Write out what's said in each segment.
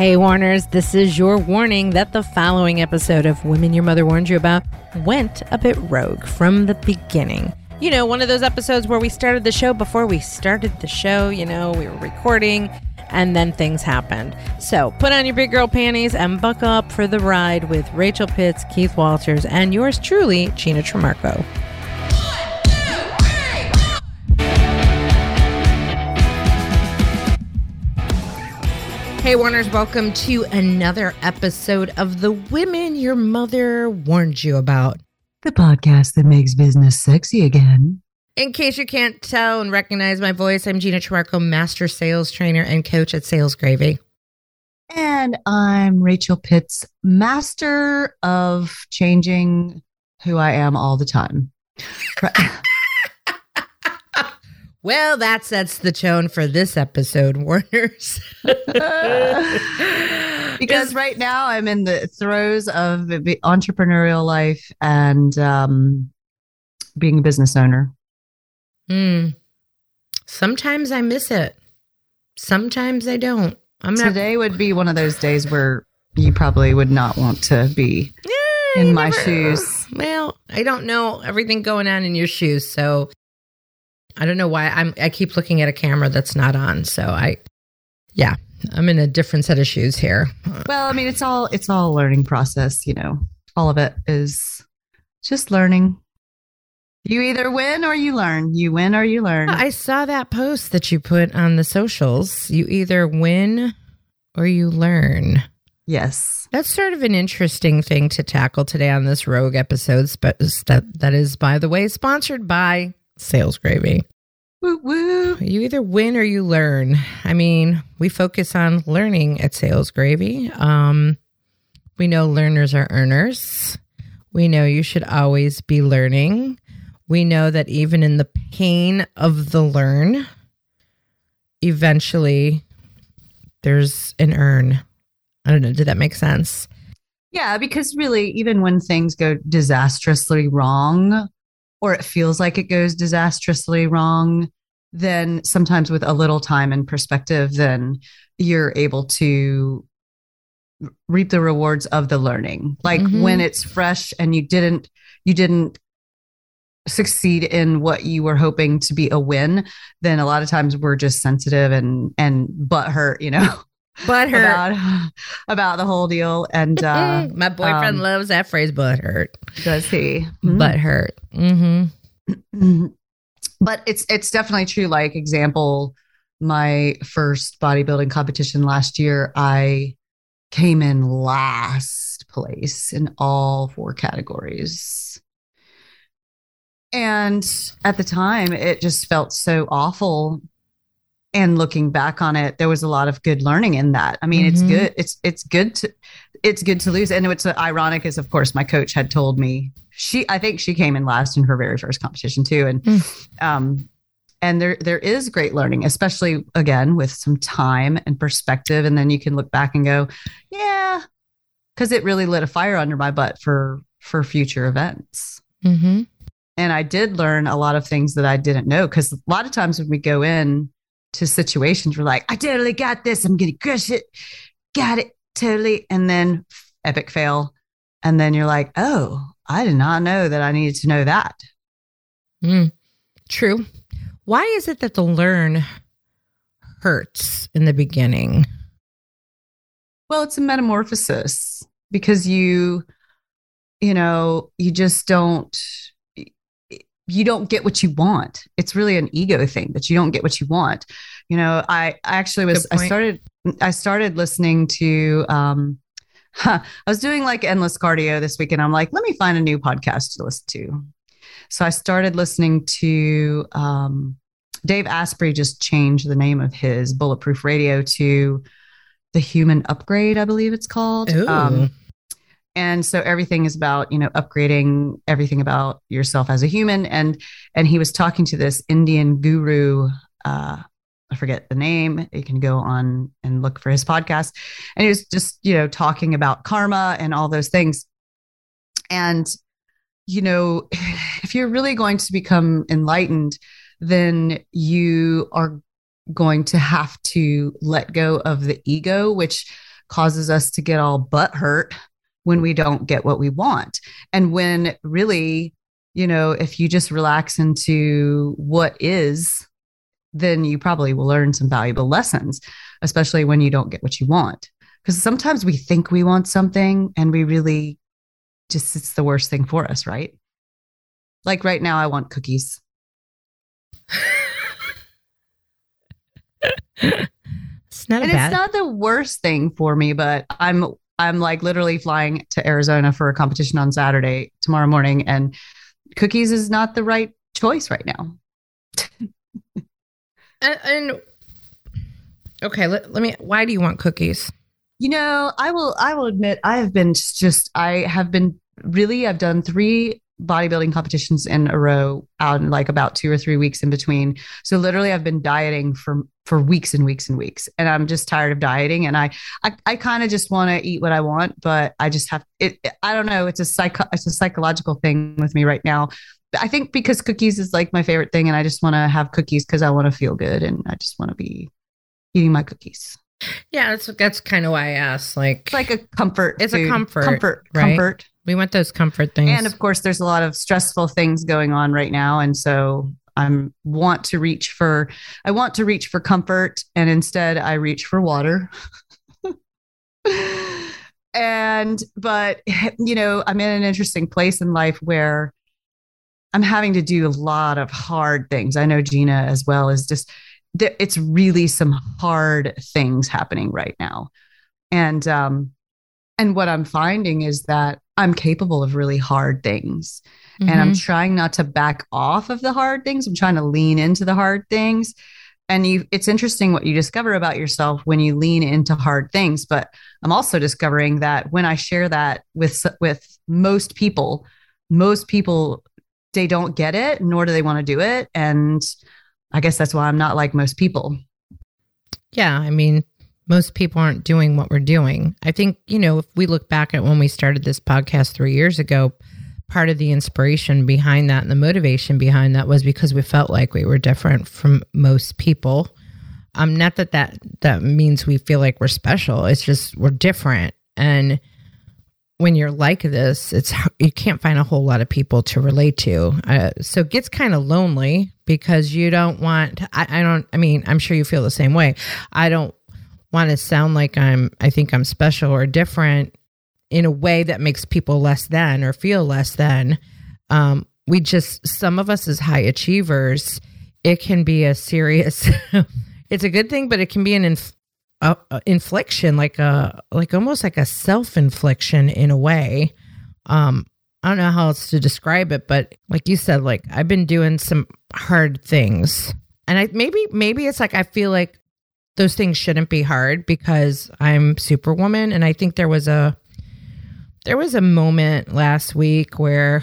Hey, Warners, this is your warning that the following episode of Women Your Mother Warned You About went a bit rogue from the beginning. You know, one of those episodes where we started the show before we started the show, you know, we were recording and then things happened. So put on your big girl panties and buckle up for the ride with Rachel Pitts, Keith Walters, and yours truly, Gina Tremarco. Hey, Warners, welcome to another episode of The Women Your Mother Warned You About. The podcast that makes business sexy again. In case you can't tell and recognize my voice, I'm Gina Tremarco, Master Sales Trainer and Coach at Sales Gravy. And I'm Rachel Pitts, Master of changing who I am all the time. Well, that sets the tone for this episode, Warners. because right now I'm in the throes of entrepreneurial life and um, being a business owner. Hmm. Sometimes I miss it. Sometimes I don't. I'm not. Today would be one of those days where you probably would not want to be yeah, in my never... shoes. Well, I don't know everything going on in your shoes, so I don't know why I'm I keep looking at a camera that's not on. So I yeah, I'm in a different set of shoes here. Well, I mean it's all it's all a learning process, you know. All of it is just learning. You either win or you learn. You win or you learn. I saw that post that you put on the socials. You either win or you learn. Yes. That's sort of an interesting thing to tackle today on this Rogue episode. But that that is, by the way, sponsored by Sales Gravy. Woo woo. You either win or you learn. I mean, we focus on learning at Sales Gravy. Um, we know learners are earners. We know you should always be learning. We know that even in the pain of the learn, eventually there's an earn. I don't know. Did that make sense? Yeah, because really, even when things go disastrously wrong, or it feels like it goes disastrously wrong, then sometimes with a little time and perspective, then you're able to reap the rewards of the learning. Like mm-hmm. when it's fresh and you didn't, you didn't succeed in what you were hoping to be a win, then a lot of times we're just sensitive and and butt hurt, you know. Butt hurt about, about the whole deal. And uh, my boyfriend um, loves that phrase, butt hurt. Does he? Mm-hmm. Butt hurt. Mm-hmm. but it's it's definitely true. Like example, my first bodybuilding competition last year, I came in last place in all four categories. And at the time, it just felt so awful. And looking back on it, there was a lot of good learning in that. I mean, mm-hmm. it's good. It's it's good to it's good to lose. And what's ironic is, of course, my coach had told me she I think she came in last in her very first competition too. And mm. um and there there is great learning, especially again with some time and perspective. And then you can look back and go, yeah, because it really lit a fire under my butt for for future events. Mm-hmm. And I did learn a lot of things that I didn't know because a lot of times when we go in to situations, we're like, I totally got this. I'm gonna crush it. Got it totally. And then epic fail. And then you're like, oh, I did not know that I needed to know that. Mm, true. Why is it that the learn hurts in the beginning? Well, it's a metamorphosis because you, you know, you just don't you don't get what you want. It's really an ego thing that you don't get what you want. You know, I, I actually was I started I started listening to um huh, I was doing like endless cardio this week and I'm like, let me find a new podcast to listen to. So I started listening to um, Dave Asprey just changed the name of his Bulletproof Radio to the Human Upgrade, I believe it's called. Um, and so everything is about you know upgrading everything about yourself as a human and and he was talking to this indian guru uh I forget the name. You can go on and look for his podcast. And he was just, you know, talking about karma and all those things. And, you know, if you're really going to become enlightened, then you are going to have to let go of the ego, which causes us to get all butt hurt when we don't get what we want. And when really, you know, if you just relax into what is, then you probably will learn some valuable lessons, especially when you don't get what you want. Because sometimes we think we want something and we really just, it's the worst thing for us, right? Like right now, I want cookies. it's not and bad. it's not the worst thing for me, but I'm I'm like literally flying to Arizona for a competition on Saturday tomorrow morning, and cookies is not the right choice right now. and, and okay, let, let me. Why do you want cookies? You know, I will. I will admit, I have been just. I have been really. I've done three bodybuilding competitions in a row out in like about two or three weeks in between. So literally I've been dieting for for weeks and weeks and weeks. And I'm just tired of dieting. And I I, I kind of just want to eat what I want, but I just have it I don't know. It's a psycho it's a psychological thing with me right now. I think because cookies is like my favorite thing and I just want to have cookies because I want to feel good and I just want to be eating my cookies. Yeah, that's that's kind of why I asked. Like, it's like a comfort. It's food. a comfort. Comfort. Right? Comfort. We want those comfort things. And of course, there's a lot of stressful things going on right now, and so I'm want to reach for. I want to reach for comfort, and instead, I reach for water. and but you know, I'm in an interesting place in life where I'm having to do a lot of hard things. I know Gina as well is just it's really some hard things happening right now. And um and what I'm finding is that I'm capable of really hard things. Mm-hmm. And I'm mm-hmm. trying not to back off of the hard things. I'm trying to lean into the hard things. And you it's interesting what you discover about yourself when you lean into hard things, but I'm also discovering that when I share that with with most people, most people they don't get it nor do they want to do it and I guess that's why I'm not like most people. Yeah, I mean, most people aren't doing what we're doing. I think, you know, if we look back at when we started this podcast three years ago, part of the inspiration behind that and the motivation behind that was because we felt like we were different from most people. Um, not that that that means we feel like we're special. It's just we're different, and when you're like this, it's you can't find a whole lot of people to relate to. Uh, so it gets kind of lonely because you don't want. I, I don't. I mean, I'm sure you feel the same way. I don't want to sound like I'm. I think I'm special or different in a way that makes people less than or feel less than. Um, we just some of us as high achievers, it can be a serious. it's a good thing, but it can be an inf- infliction, like a like almost like a self infliction in a way. Um, I don't know how else to describe it, but like you said, like I've been doing some hard things, and I maybe maybe it's like I feel like those things shouldn't be hard because I'm Superwoman, and I think there was a there was a moment last week where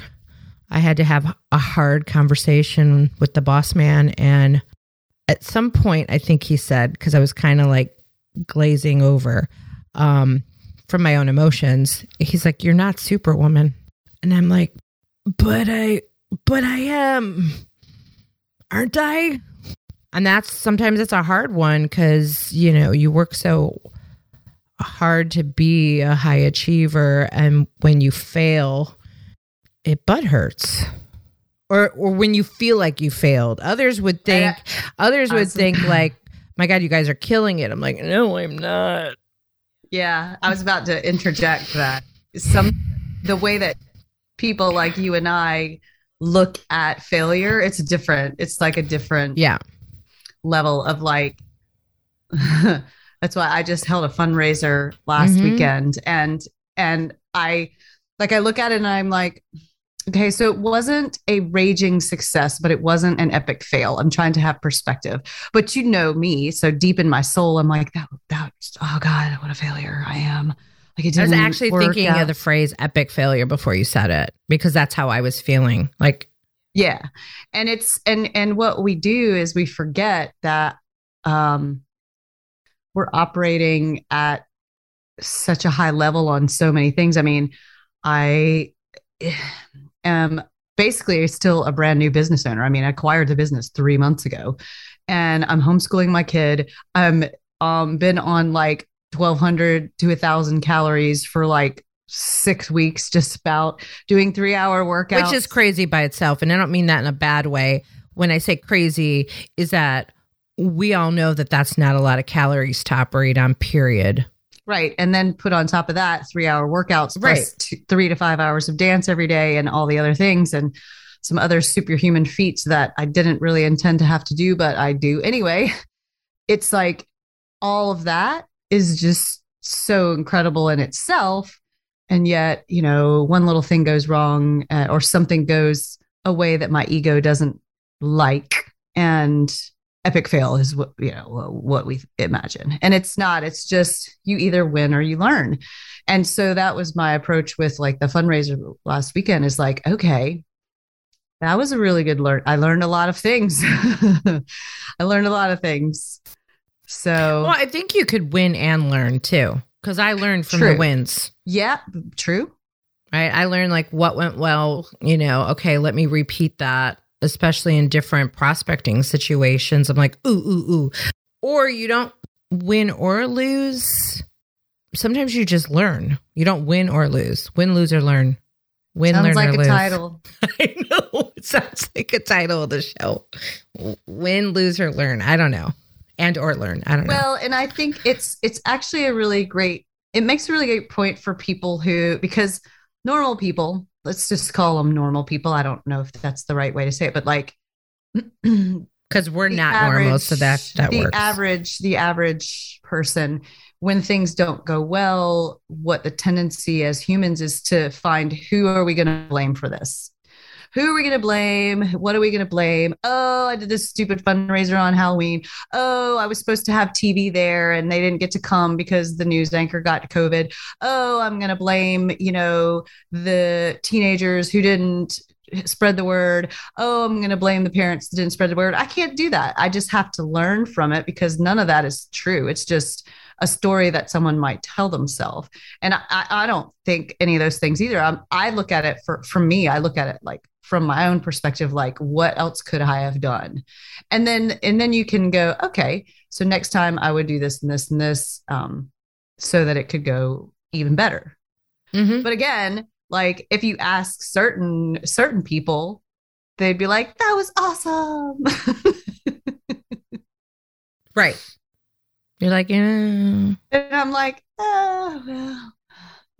I had to have a hard conversation with the boss man, and at some point, I think he said because I was kind of like glazing over um, from my own emotions. He's like, You're not Superwoman. And I'm like, But I, but I am, aren't I? And that's sometimes it's a hard one because, you know, you work so hard to be a high achiever. And when you fail, it butt hurts. Or, or when you feel like you failed, others would think, others would think like, my God, you guys are killing it. I'm like, no, I'm not. Yeah, I was about to interject that some the way that people like you and I look at failure, it's different. It's like a different yeah level of like. that's why I just held a fundraiser last mm-hmm. weekend, and and I like I look at it and I'm like, Okay, so it wasn't a raging success, but it wasn't an epic fail. I'm trying to have perspective. But you know me, so deep in my soul, I'm like, that, that oh God, what a failure I am. Like it I was actually thinking out. of the phrase epic failure before you said it, because that's how I was feeling. Like Yeah. And it's and and what we do is we forget that um we're operating at such a high level on so many things. I mean, I am basically still a brand new business owner. I mean, I acquired the business three months ago and I'm homeschooling my kid. I'm um been on like 1200 to 1000 calories for like six weeks just about doing three hour workouts which is crazy by itself and i don't mean that in a bad way. When i say crazy is that we all know that that's not a lot of calories to operate on period. Right and then put on top of that three hour workouts Right. two, three to five hours of dance every day and all the other things and some other superhuman feats that i didn't really intend to have to do but i do anyway. It's like all of that is just so incredible in itself and yet you know one little thing goes wrong uh, or something goes a way that my ego doesn't like and epic fail is what you know what we imagine. And it's not it's just you either win or you learn. And so that was my approach with like the fundraiser last weekend is like okay that was a really good learn i learned a lot of things. I learned a lot of things. So well i think you could win and learn too because i learned from True. the wins. Yeah true. Right? I learned like what went well you know okay let me repeat that especially in different prospecting situations. I'm like ooh ooh ooh. Or you don't win or lose. Sometimes you just learn. You don't win or lose. Win lose or learn. Win sounds learn Sounds like or a lose. title. I know. It sounds like a title of the show. Win lose or learn. I don't know and or learn. I don't know. Well, and I think it's it's actually a really great it makes a really great point for people who because normal people, let's just call them normal people. I don't know if that's the right way to say it, but like because we're not normal so that that the works. average the average person when things don't go well what the tendency as humans is to find who are we going to blame for this who are we going to blame what are we going to blame oh i did this stupid fundraiser on halloween oh i was supposed to have tv there and they didn't get to come because the news anchor got covid oh i'm going to blame you know the teenagers who didn't spread the word oh, I'm going to blame the parents that didn't spread the word. I can't do that. I just have to learn from it because none of that is true. It's just a story that someone might tell themselves. And I, I don't think any of those things either. i I look at it for, for me, I look at it like from my own perspective, like what else could I have done? And then, and then you can go, okay, so next time I would do this and this and this um, so that it could go even better Mhm. but again like if you ask certain certain people they'd be like that was awesome right you're like yeah and i'm like oh well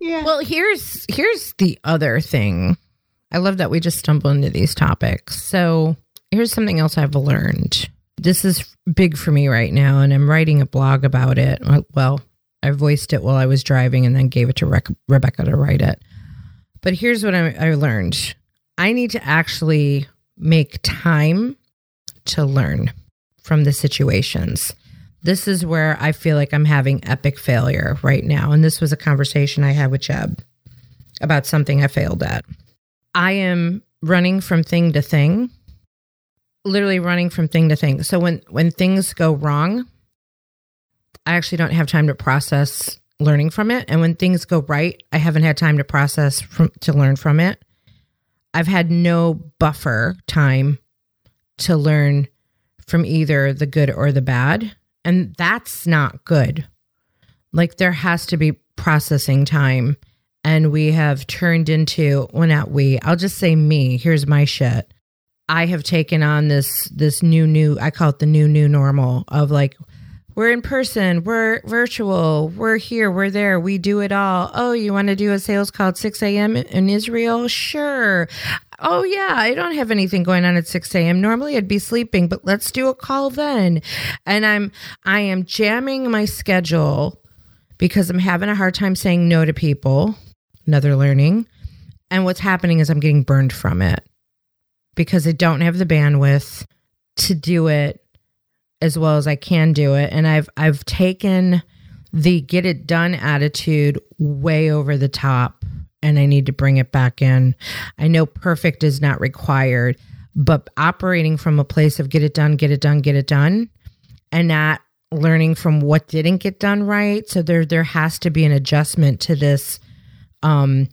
yeah Well, here's here's the other thing. I love that we just stumble into these topics. So here's something else I've learned. This is big for me right now, and I'm writing a blog about it. Well, I voiced it while I was driving, and then gave it to Rec- Rebecca to write it. But here's what I, I learned: I need to actually make time to learn from the situations this is where I feel like I'm having epic failure right now. And this was a conversation I had with Jeb about something I failed at. I am running from thing to thing, literally running from thing to thing. So when when things go wrong, I actually don't have time to process learning from it. And when things go right, I haven't had time to process from to learn from it. I've had no buffer time to learn from either the good or the bad. And that's not good. Like there has to be processing time. And we have turned into, well, not we, I'll just say me. Here's my shit. I have taken on this this new new I call it the new new normal of like we're in person, we're virtual, we're here, we're there, we do it all. Oh, you want to do a sales call at 6 a.m. in Israel? Sure. Oh, yeah, I don't have anything going on at 6 a.m. Normally I'd be sleeping, but let's do a call then. And I'm, I am jamming my schedule because I'm having a hard time saying no to people. Another learning. And what's happening is I'm getting burned from it because I don't have the bandwidth to do it as well as I can do it. And I've I've taken the get it done attitude way over the top and I need to bring it back in. I know perfect is not required, but operating from a place of get it done, get it done, get it done, and not learning from what didn't get done right. So there there has to be an adjustment to this. Um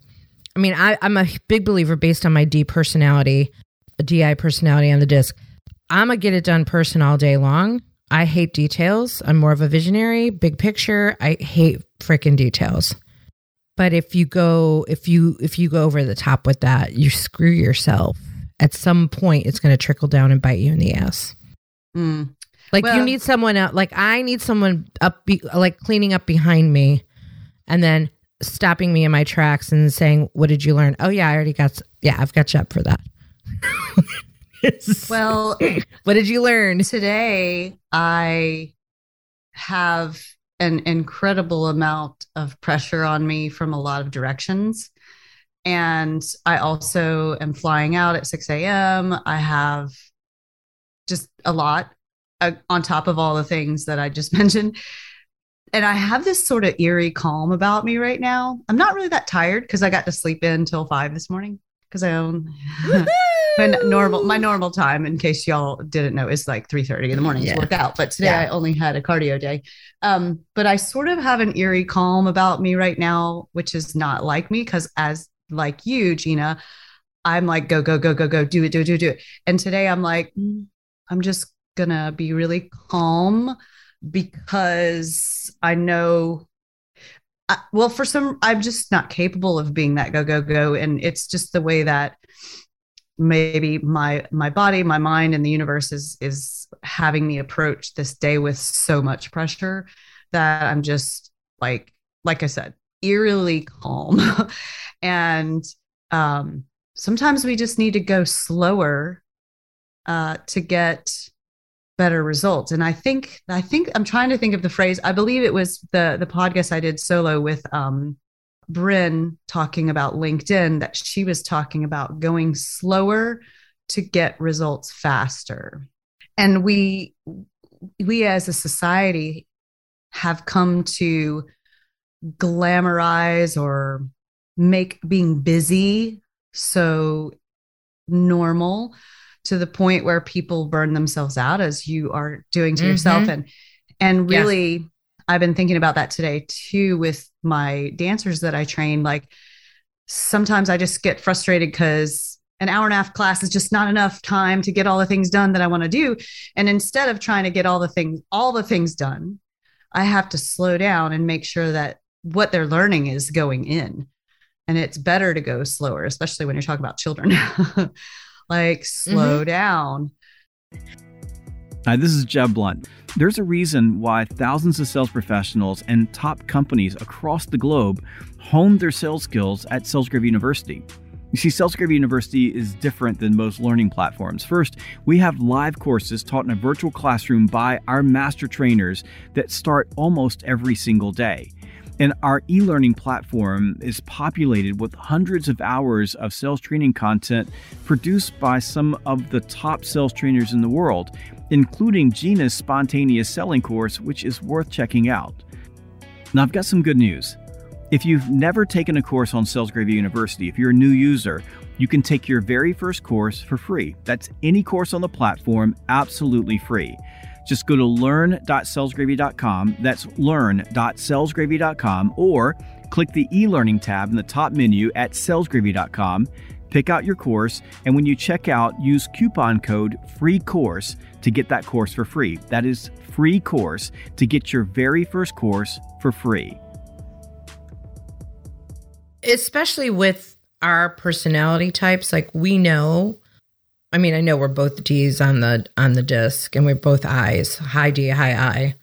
I mean, I, I'm a big believer based on my D personality, a DI personality on the DISC. I'm a get it done person all day long. I hate details. I'm more of a visionary, big picture. I hate freaking details. But if you go if you if you go over the top with that, you screw yourself. At some point it's going to trickle down and bite you in the ass. Mm. Like Well- you need someone out like I need someone up be, like cleaning up behind me and then stopping me in my tracks and saying, "What did you learn?" "Oh yeah, I already got yeah, I've got you up for that." Well, what did you learn? today I have an incredible amount of pressure on me from a lot of directions. And I also am flying out at 6 a.m. I have just a lot uh, on top of all the things that I just mentioned. And I have this sort of eerie calm about me right now. I'm not really that tired because I got to sleep in till five this morning because I own my normal my normal time in case y'all didn't know is like 3 30 in the morning Yeah. to work out but today Yeah. i only had a cardio day um but i sort of have an eerie calm about me right now which is not like me because as like you gina i'm like go go go go go do it do it do it do it and today i'm like mm, i'm just gonna be really calm because i know I, well for some i'm just not capable of being that go go go and it's just the way that maybe my my body my mind and the universe is is having me approach this day with so much pressure that i'm just like like i said eerily calm. And um sometimes we just need to go slower uh to get better results and i think i think i'm trying to think of the phrase i believe it was the the podcast i did solo with um Bryn talking about LinkedIn that she was talking about going slower to get results faster. And we we as a society have come to glamorize or make being busy so normal to the point where people burn themselves out as you are doing to yourself Mhm. and and Yeah. really I've been thinking about that today too with my dancers that I train. Like sometimes I just get frustrated because an hour and a half class is just not enough time to get all the things done that I want to do. And instead of trying to get all the things, all the things done, I have to slow down and make sure that what they're learning is going in. And it's better to go slower, especially when you're talking about children. like slow mm-hmm. down. Hi, this is Jeb Blount. There's a reason why thousands of sales professionals and top companies across the globe hone their sales skills at SalesGravy University. You see, SalesGravy University is different than most learning platforms. First, we have live courses taught in a virtual classroom by our master trainers that start almost every single day. And our e learning platform is populated with hundreds of hours of sales training content produced by some of the top sales trainers in the world, including Gina's spontaneous selling course, which is worth checking out. Now, I've got some good news. If you've never taken a course on SalesGravy University, if you're a new user, you can take your very first course for free. That's any course on the platform, absolutely free. Just go to learn.salesgravy.com. That's learn.salesgravy.com or click the e-learning tab in the top menu at salesgravy.com. Pick out your course, and when you check out, use coupon code FREE COURSE to get that course for free. That is free course to get your very first course for free. especially with our personality types like we know i mean i know we're both d's on the on the DISC and we're both i's high d high i.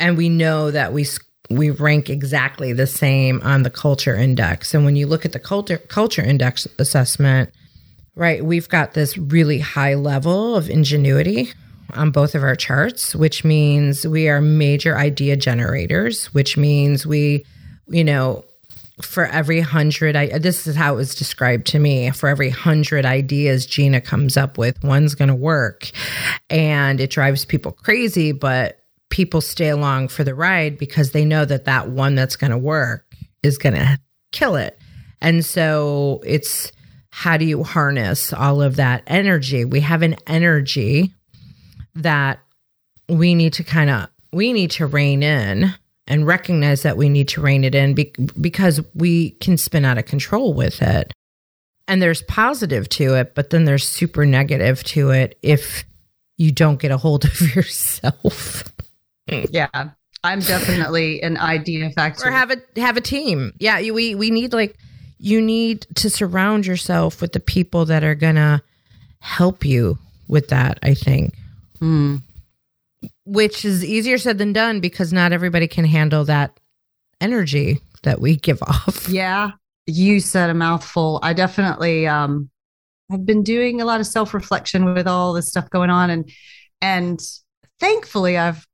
And we know that we we rank exactly the same on the culture index. And when you look at the culture culture index assessment right we've got this really high level of ingenuity on both of our charts which means we are major idea generators which means we you know for every hundred I this is how it was described to me. For every hundred ideas Gina comes up with, one's gonna work. And it drives people crazy, but people stay along for the ride because they know that that one that's gonna work is gonna kill it. And so it's how do you harness all of that energy? We have an energy that we need to kind of we need to rein in and recognize that we need to rein it in be- because we can spin out of control with it. And there's positive to it, but then there's super negative to it if you don't get a hold of yourself. yeah. I'm definitely an idea factor. Or have a have a team. Yeah, you, we we need like you need to surround yourself with the people that are gonna help you with that. I think, Mm. Which is easier said than done because not everybody can handle that energy that we give off. Yeah. You said a mouthful. I definitely um I've been doing a lot of self-reflection with all this stuff going on and and thankfully I've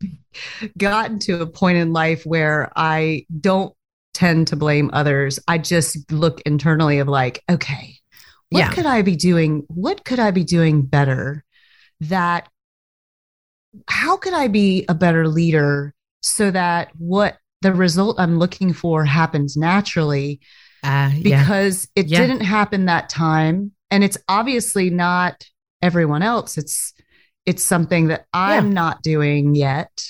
gotten to a point in life where I don't tend to blame others. I just look internally of like, okay, what Yeah. could I be doing? What could I be doing better that how could I be a better leader so that what the result I'm looking for happens naturally Uh, yeah. because it Yeah. didn't happen that time and it's obviously not everyone else it's it's something that I'm Yeah. not doing yet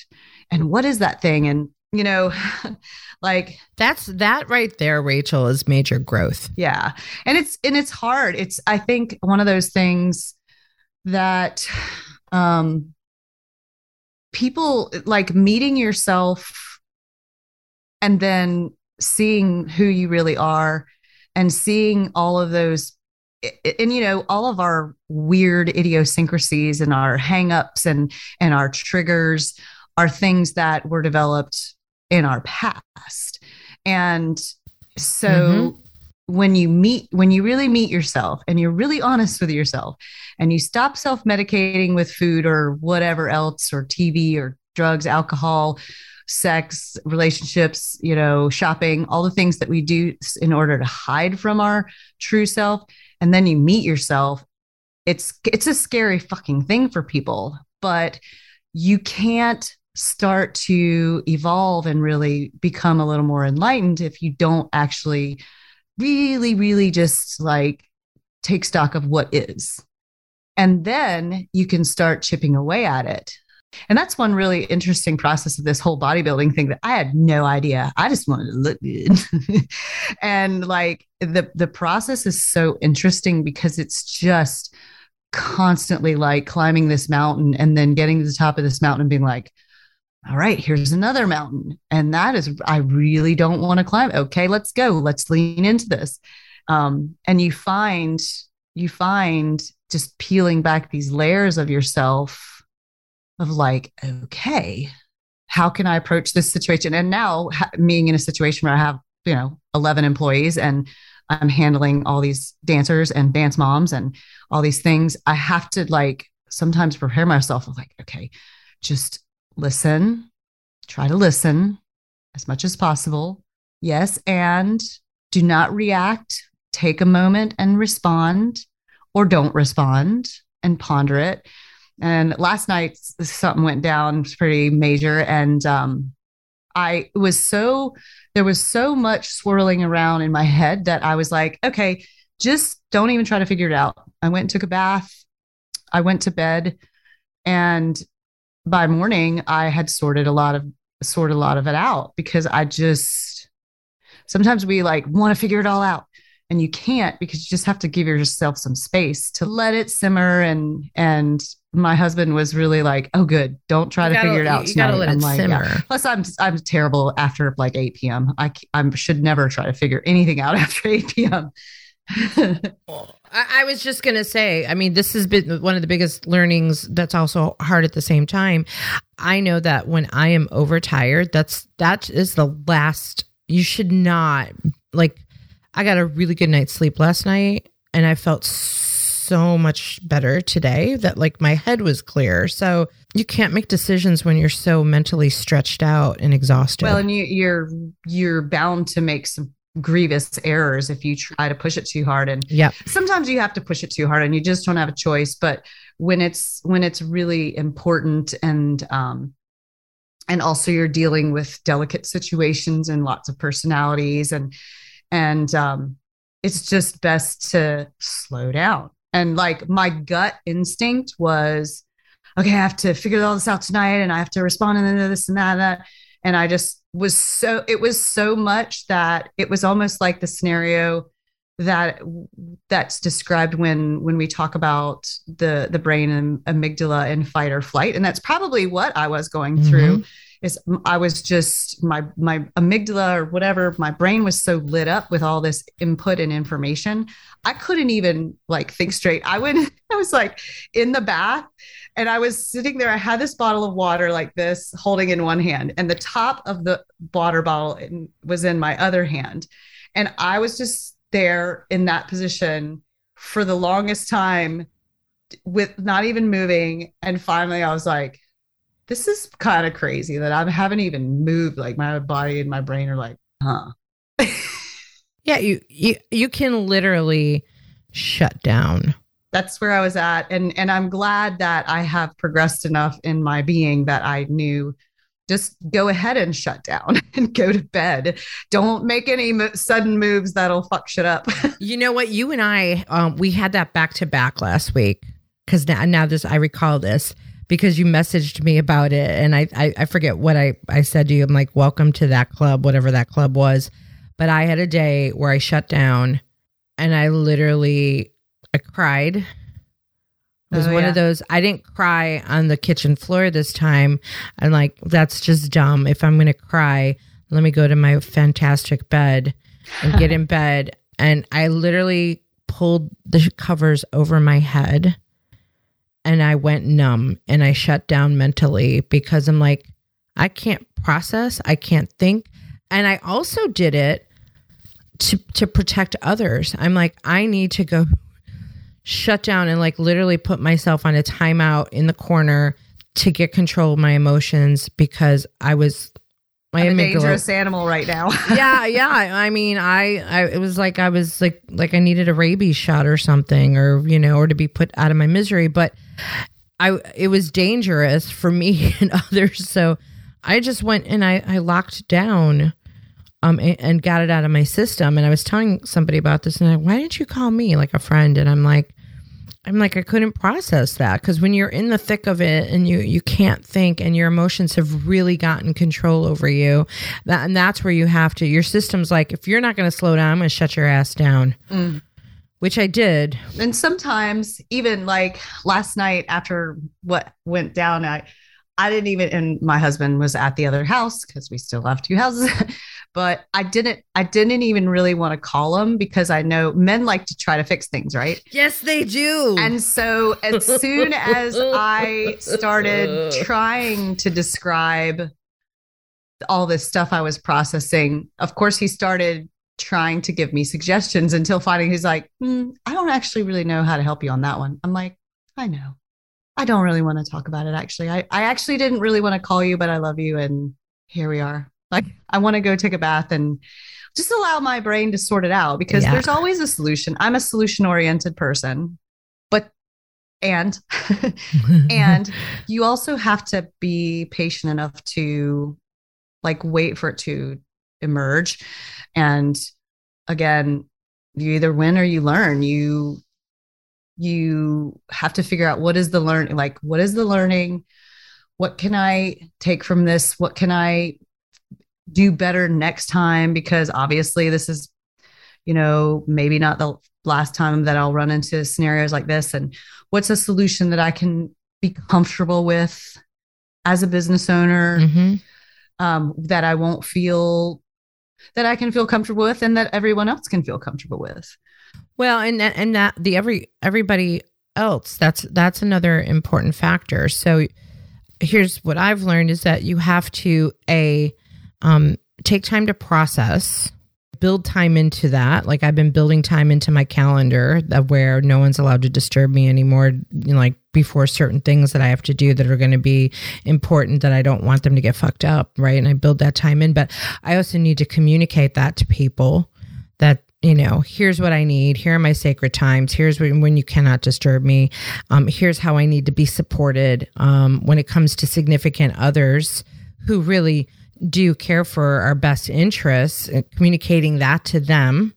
and what is that thing and you know like That's that right there, Rachel, is major growth. yeah and it's and it's hard it's i think one of those things that um people like meeting yourself and then seeing who you really are and seeing all of those and, you know all of our weird idiosyncrasies and our hangups and and our triggers are things that were developed in our past and so Mhm. When you meet when you really meet yourself and you're really honest with yourself and you stop self-medicating with food or whatever else or tv or drugs alcohol sex relationships you know shopping all the things that we do in order to hide from our true self and then you meet yourself it's it's a scary fucking thing for people but you can't start to evolve and really become a little more enlightened if you don't actually really really just like take stock of what is and then you can start chipping away at it and that's one really interesting process of this whole bodybuilding thing that I had no idea. I just wanted to look good. and like the the process is so interesting because it's just constantly like climbing this mountain and then getting to the top of this mountain and being like, all right, here's another mountain. And that is, I really don't want to climb. Okay, let's go. Let's lean into this. Um, and you find, you find just peeling back these layers of yourself of like, okay, how can I approach this situation? And now ha- being in a situation where I have, you know, 11 employees and I'm handling all these dancers and dance moms and all these things, I have to like sometimes prepare myself of like, okay, just listen, try to listen as much as possible. Yes. And do not react. Take a moment and respond or don't respond and ponder it. And last night, something went down pretty major. And um, I was so, there was so much swirling around in my head that I was like, okay, just don't even try to figure it out. I went and took a bath. I went to bed. And by morning, I had sorted a lot of, sorted a lot of it out because I just, sometimes we like want to figure it all out and you can't because you just have to give yourself some space to let it simmer and and my husband was really like oh good don't try You to gotta- figure it out You tonight." let I'm it like, simmer. yeah. plus i'm i'm terrible after like 8 p.m i i should never try to figure anything out after 8 p.m I, was just gonna say, I mean, this has been one of the biggest learnings that's also hard at the same time. I know that when I am overtired, that's that is the last you should not like I got a really good night's sleep last night and I felt so much better today that like my head was clear. So you can't make decisions when you're so mentally stretched out and exhausted. well and you you're you're bound to make some grievous errors if you try to push it too hard. And yeah. sometimes you have to push it too hard and you just don't have a choice. But when it's when it's really important and um and also you're dealing with delicate situations and lots of personalities and and um it's just best to slow down. And like my gut instinct was okay i have to figure all this out tonight and i have to respond and this and that and that and i just was so it was so much that it was almost like the scenario that that's described when when we talk about the the brain and amygdala in fight or flight. And that's probably what i was going mm-hmm. through is i was just my my amygdala or whatever my brain was so lit up with all this input and information. I couldn't even like think straight. I went i was like in the bath and I was sitting there. I had this bottle of water like this, holding in one hand, and the top of the water bottle was in my other hand. And I was just there in that position for the longest time with not even moving. And finally, I was like, this is kind of crazy that I haven't even moved. Like my body and my brain are like, huh. yeah, you you you can literally shut down. That's where I was at, and and I'm glad that I have progressed enough in my being that I knew just go ahead and shut down and go to bed. Don't make any mo- sudden moves that'll fuck shit up. you know what? You and I, um, we had that back to back last week because now, now this I recall this because you messaged me about it and I, I I forget what I I said to you. I'm like, welcome to that club, whatever that club was. But I had a day where I shut down and I literally I cried it was oh, one yeah. of those. I didn't cry on the kitchen floor this time. I'm like, that's just dumb. If I'm gonna cry, let me go to my fantastic bed and get in bed. And I literally pulled the covers over my head and I went numb and I shut down mentally because I'm like, I can't process, I can't think. And I also did it to to protect others. I'm like, I need to go shut down and like literally put myself on a timeout in the corner to get control of my emotions because I was my I'm a dangerous animal right now. yeah, yeah. I mean, I, I, it was like I was like, like I needed a rabies shot or something, or you know, or to be put out of my misery. But I, it was dangerous for me and others, so I just went and I, I locked down, um, and, and got it out of my system. And I was telling somebody about this, and I, why didn't you call me, like a friend? And I'm like, I'm like I couldn't process that because when you're in the thick of it and you you can't think and your emotions have really gotten control over you, that and that's where you have to. Your system's like if you're not going to slow down, I'm going to shut your ass down. Mm. Which I did. And sometimes even like last night after what went down, I I didn't even and my husband was at the other house because we still have two houses. but I didn't I didn't even really want to call them because I know men like to try to fix things, right? Yes, they do. And so as soon as I started trying to describe all this stuff I was processing, of course he started trying to give me suggestions until finally he's like, hmm, I don't actually really know how to help you on that one. I'm like, I know. I don't really want to talk about it actually. I, I actually didn't really want to call you, but I love you and here we are. Like I want to go take a bath and just allow my brain to sort it out because yeah. there's always a solution. I'm a solution oriented person, but and and you also have to be patient enough to like wait for it to emerge and again you either win or you learn you you have to figure out what is the learning like what is the learning what can i take from this what can i do better next time because obviously this is you know maybe not the last time that I'll run into scenarios like this and what's a solution that I can be comfortable with as a business owner mm-hmm. um, that I won't feel that I can feel comfortable with and that everyone else can feel comfortable with. Well, and and that the every everybody else that's that's another important factor. So here's what I've learned is that you have to a um, take time to process build time into that. Like i've been building time into my calendar that where no one's allowed to disturb me anymore you know, like before certain things that i have to do that are going to be important that i don't want them to get fucked up right? And i build that time in. But i also need to communicate that to people that you know here's what i need. Here are my sacred times. Here's when, when you cannot disturb me. Um, here's how i need to be supported um, when it comes to significant others who really do care for our best interests, uh, communicating that to them,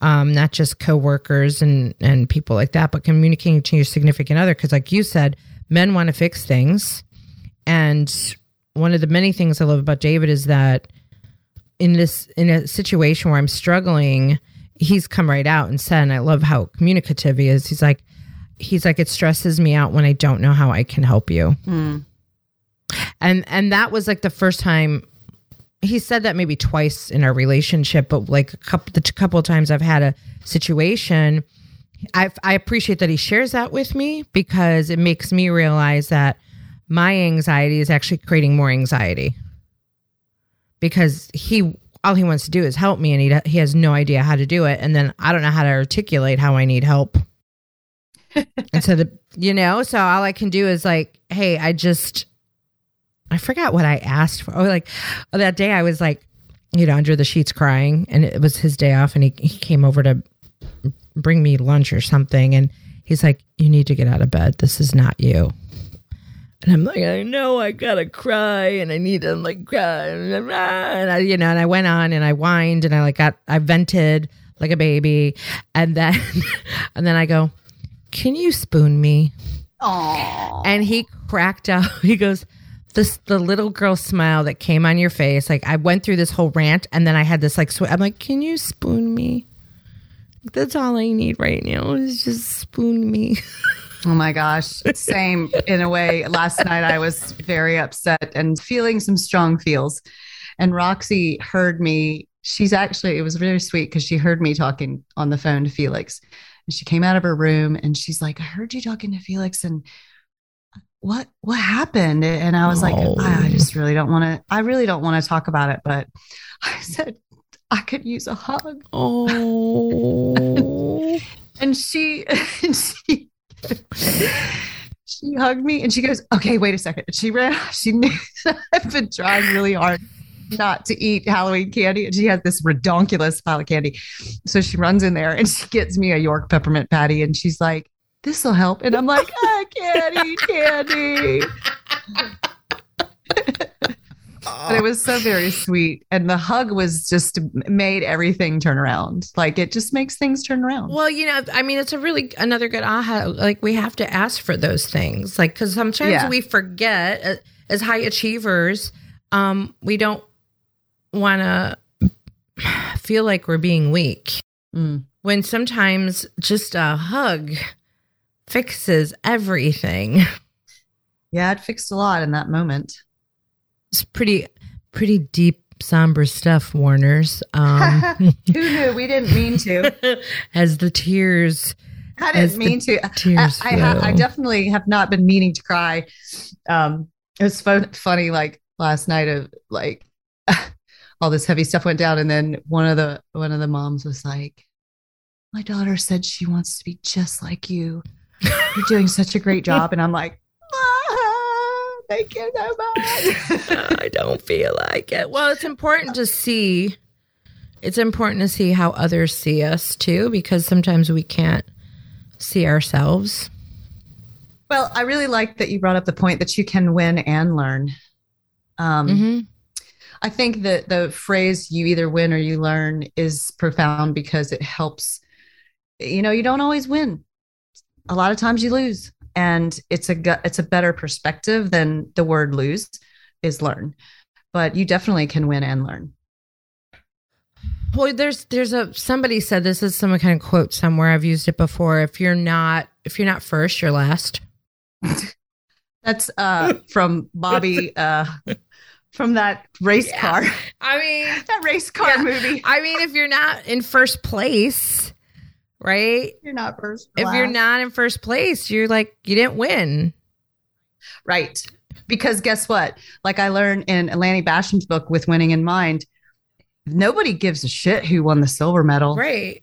um, not just coworkers and and people like that, but communicating to your significant other. Because, like you said, men want to fix things, and one of the many things I love about David is that in this in a situation where I'm struggling, he's come right out and said, and I love how communicative he is. He's like, he's like, it stresses me out when I don't know how I can help you. Mm. And and that was like the first time he said that maybe twice in our relationship, but like a couple the couple of times I've had a situation, I I appreciate that he shares that with me because it makes me realize that my anxiety is actually creating more anxiety because he all he wants to do is help me and he he has no idea how to do it and then I don't know how to articulate how I need help. and so the you know, so all I can do is like, hey, I just I forgot what I asked for. Oh, like oh, that day I was like, you know, under the sheets crying and it was his day off and he, he came over to bring me lunch or something. And he's like, you need to get out of bed. This is not you. And I'm like, I know I gotta cry and I need to like cry. And I, you know, and I went on and I whined and I like got, I vented like a baby. And then, and then I go, can you spoon me? Aww. And he cracked up. He goes, this the little girl smile that came on your face. Like I went through this whole rant, and then I had this like sw- I'm like, can you spoon me? That's all I need right now is just spoon me. Oh my gosh. Same in a way. Last night I was very upset and feeling some strong feels. And Roxy heard me. She's actually, it was really sweet because she heard me talking on the phone to Felix. And she came out of her room and she's like, I heard you talking to Felix and what what happened? And I was like, Oh. I just really don't want to, I really don't want to talk about it. But I said, I could use a hug. Oh, And she and she she hugged me and she goes, Okay, wait a second. And she ran, she knew I've been trying really hard not to eat Halloween candy. And she has this redonkulous pile of candy. So she runs in there and she gets me a York peppermint patty and she's like, This'll help. And I'm like, I can't eat candy. But it was so very sweet. And the hug was just made everything turn around. Like it just makes things turn around. well, you know, I mean, it's a really another good aha. Like we have to ask for those things, like because sometimes Yeah. we forget uh, as high achievers, um, we don't want to feel like we're being weak. Mm. when sometimes just a hug fixes everything. Yeah, it fixed a lot in that moment. It's pretty, pretty deep, somber stuff, Warner's. Um, Who knew? We didn't mean to. as the tears, I didn't mean to. Tears I, ha- I definitely have not been meaning to cry. Um, it was fun, funny, like last night of like all this heavy stuff went down, and then one of the one of the moms was like, "My daughter said she wants to be just like you. You're doing such a great job," and I'm like, ah, "Thank you so much." I don't feel like it. Well, it's important to see. It's important to see how others see us too, because sometimes we can't see ourselves. well, I really like that you brought up the point that you can win and learn. Um, hmm I think that the phrase you either win or you learn is profound because it helps. You know, you don't always win. A lot of times you lose. And it's a it's a better perspective than the word lose is learn. But you definitely can win and learn. Well, there's there's a somebody said this is some kind of quote somewhere. I've used it before. If you're not if you're not first, you're last. That's uh from Bobby uh from that race Yeah. car. I mean, That race car Yeah. movie. I mean, if you're not in first place, right? You're not first. If you're not in first place, you're like you didn't win. Right. Because guess what? Like I learned in Lanny Bassham's book with Winning in Mind, nobody gives a shit who won the silver medal. Right.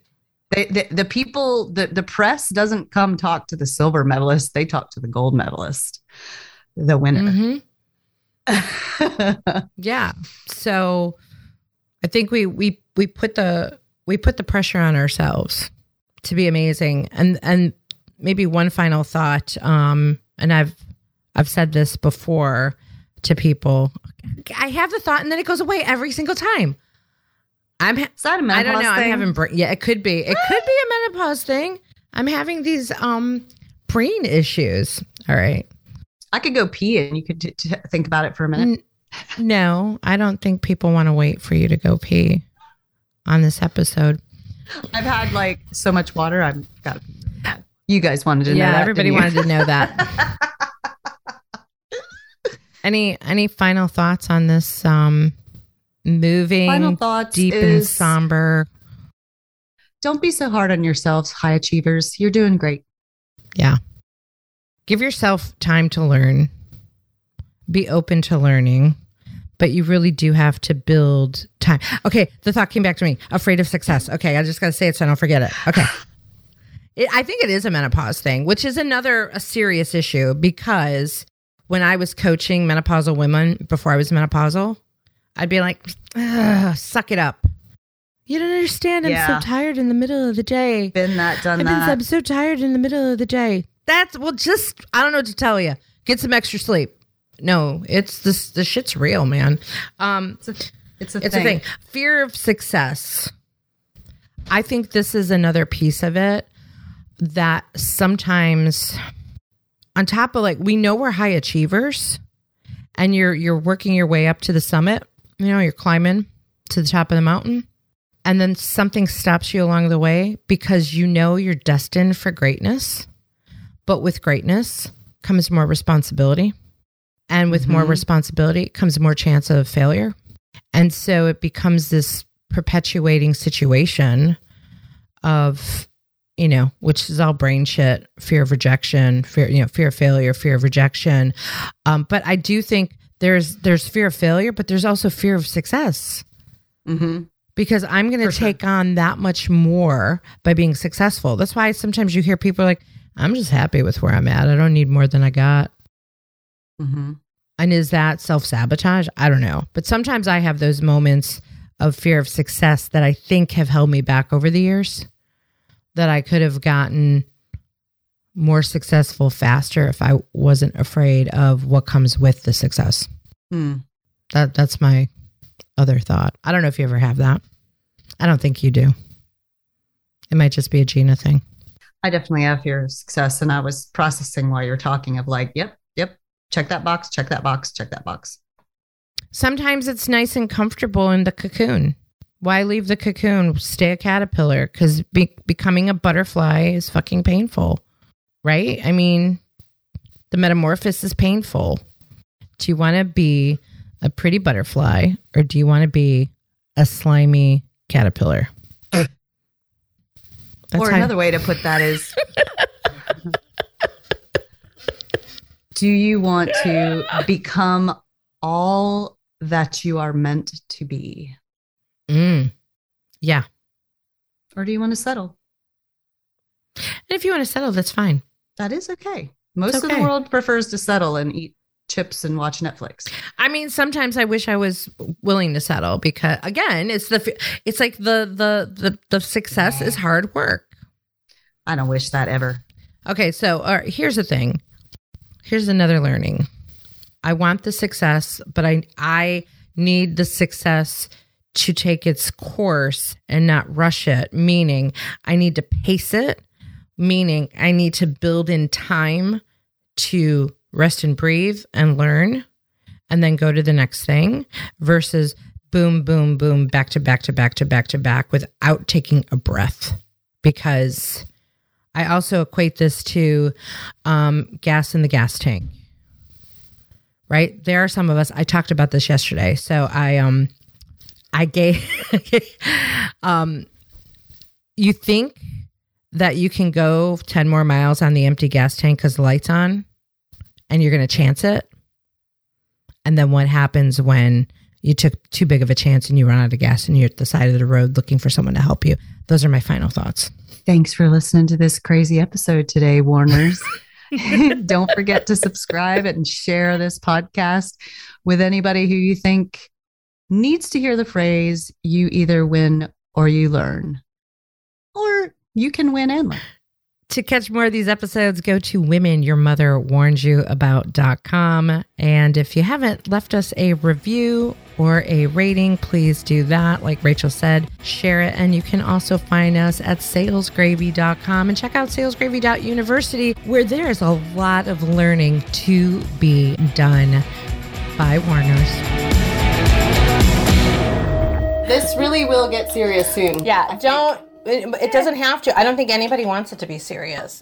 They, the, the people, the, the press doesn't come talk to the silver medalist. They talk to the gold medalist, the winner. hmm Yeah. So I think we we we put the we put the pressure on ourselves to be amazing. And and maybe one final thought um and I've I've said this before to people. I have the thought and then it goes away every single time. I'm ha- Is that a I don't menopause know. I'm thing? having bra- yeah, it could be. It could be a menopause thing. I'm having these um brain issues. All right. I could go pee and you could t- t- think about it for a minute. No, I don't think people want to wait for you to go pee on this episode. I've had like so much water. I've got to pee. really bad. You guys wanted to know yeah, that. everybody wanted to know that. any any final thoughts on this um moving Final thoughts deep and somber? don't be so hard on yourselves, high achievers. You're doing great. Yeah. Give yourself time to learn. Be open to learning, but you really do have to build time. Okay, the thought came back to me. Afraid of success. Okay, I just got to say it so I don't forget it. Okay. It, I think it is a menopause thing, which is another a serious issue because when I was coaching menopausal women before I was menopausal, I'd be like, "Suck it up." You don't understand. I'm Yeah. so tired in the middle of the day. Been that, done I've been, that. I'm so tired in the middle of the day. That's well, just I don't know what to tell you. Get some extra sleep. No, it's this. The shit's real, man. Um, it's a, it's a it's thing. a thing. Fear of success. I think this is another piece of it that sometimes, on top of like we know we're high achievers, and you're you're working your way up to the summit. You know, you're climbing to the top of the mountain, and then something stops you along the way because you know you're destined for greatness. But with greatness comes more responsibility. And with more Mhm. responsibility comes more chance of failure. And so it becomes this perpetuating situation of, you know, which is all brain shit, fear of rejection, fear, you know, fear of failure, fear of rejection. Um, but I do think there's there's fear of failure, but there's also fear of success Mm-hmm. because I'm going to For sure. take on that much more by being successful. That's why sometimes you hear people like, I'm just happy with where I'm at. I don't need more than I got. Mm-hmm. And is that self sabotage? I don't know. But sometimes I have those moments of fear of success that I think have held me back over the years, that I could have gotten more successful faster if I wasn't afraid of what comes with the success. Mm. That that's my other thought. I don't know if you ever have that. I don't think you do. It might just be a Gina thing. I definitely have fear of success. And I was processing while you're talking of like, yep, yep, check that box, check that box, check that box. Sometimes it's nice and comfortable in the cocoon. Why leave the cocoon? Stay a caterpillar because be- becoming a butterfly is fucking painful, right? I mean, the metamorphosis is painful. Do you want to be a pretty butterfly or do you want to be a slimy caterpillar? That's or another way to put that is Do you want to become all that you are meant to be? Mm. Yeah. Or do you want to settle? And if you want to settle, that's fine. That is okay. Most of the world prefers to settle and eat chips and watch Netflix. I mean, sometimes I wish I was willing to settle because again, it's the it's like the the the the success is hard work. I don't wish that ever. Okay, so uh, here's the thing. Here's another learning. I want the success, but I I need the success to take its course and not rush it. Meaning, I need to pace it. Meaning, I need to build in time to rest and breathe and learn, and then go to the next thing. Versus boom, boom, boom, back to back to back to back to back without taking a breath, because I also equate this to um, gas in the gas tank. Right? There are some of us. I talked about this yesterday. So I um I gave um you think that you can go 10 more miles on the empty gas tank because the light's on and you're gonna chance it. And then what happens when you took too big of a chance and you run out of gas and you're at the side of the road looking for someone to help you? Those are my final thoughts. Thanks for listening to this crazy episode today, Warners. Don't forget to subscribe and share this podcast with anybody who you think needs to hear the phrase you either win or you learn. Or you can win and learn. To catch more of these episodes, go to womenyourmotherwarnsyouabout.com. And if you haven't left us a review or a rating, please do that. Like Rachel said, share it. And you can also find us at salesgravy.com and check out salesgravy.university, where there's a lot of learning to be done by Warners. This really will get serious soon. Yeah, don't It, it doesn't have to. I don't think anybody wants it to be serious.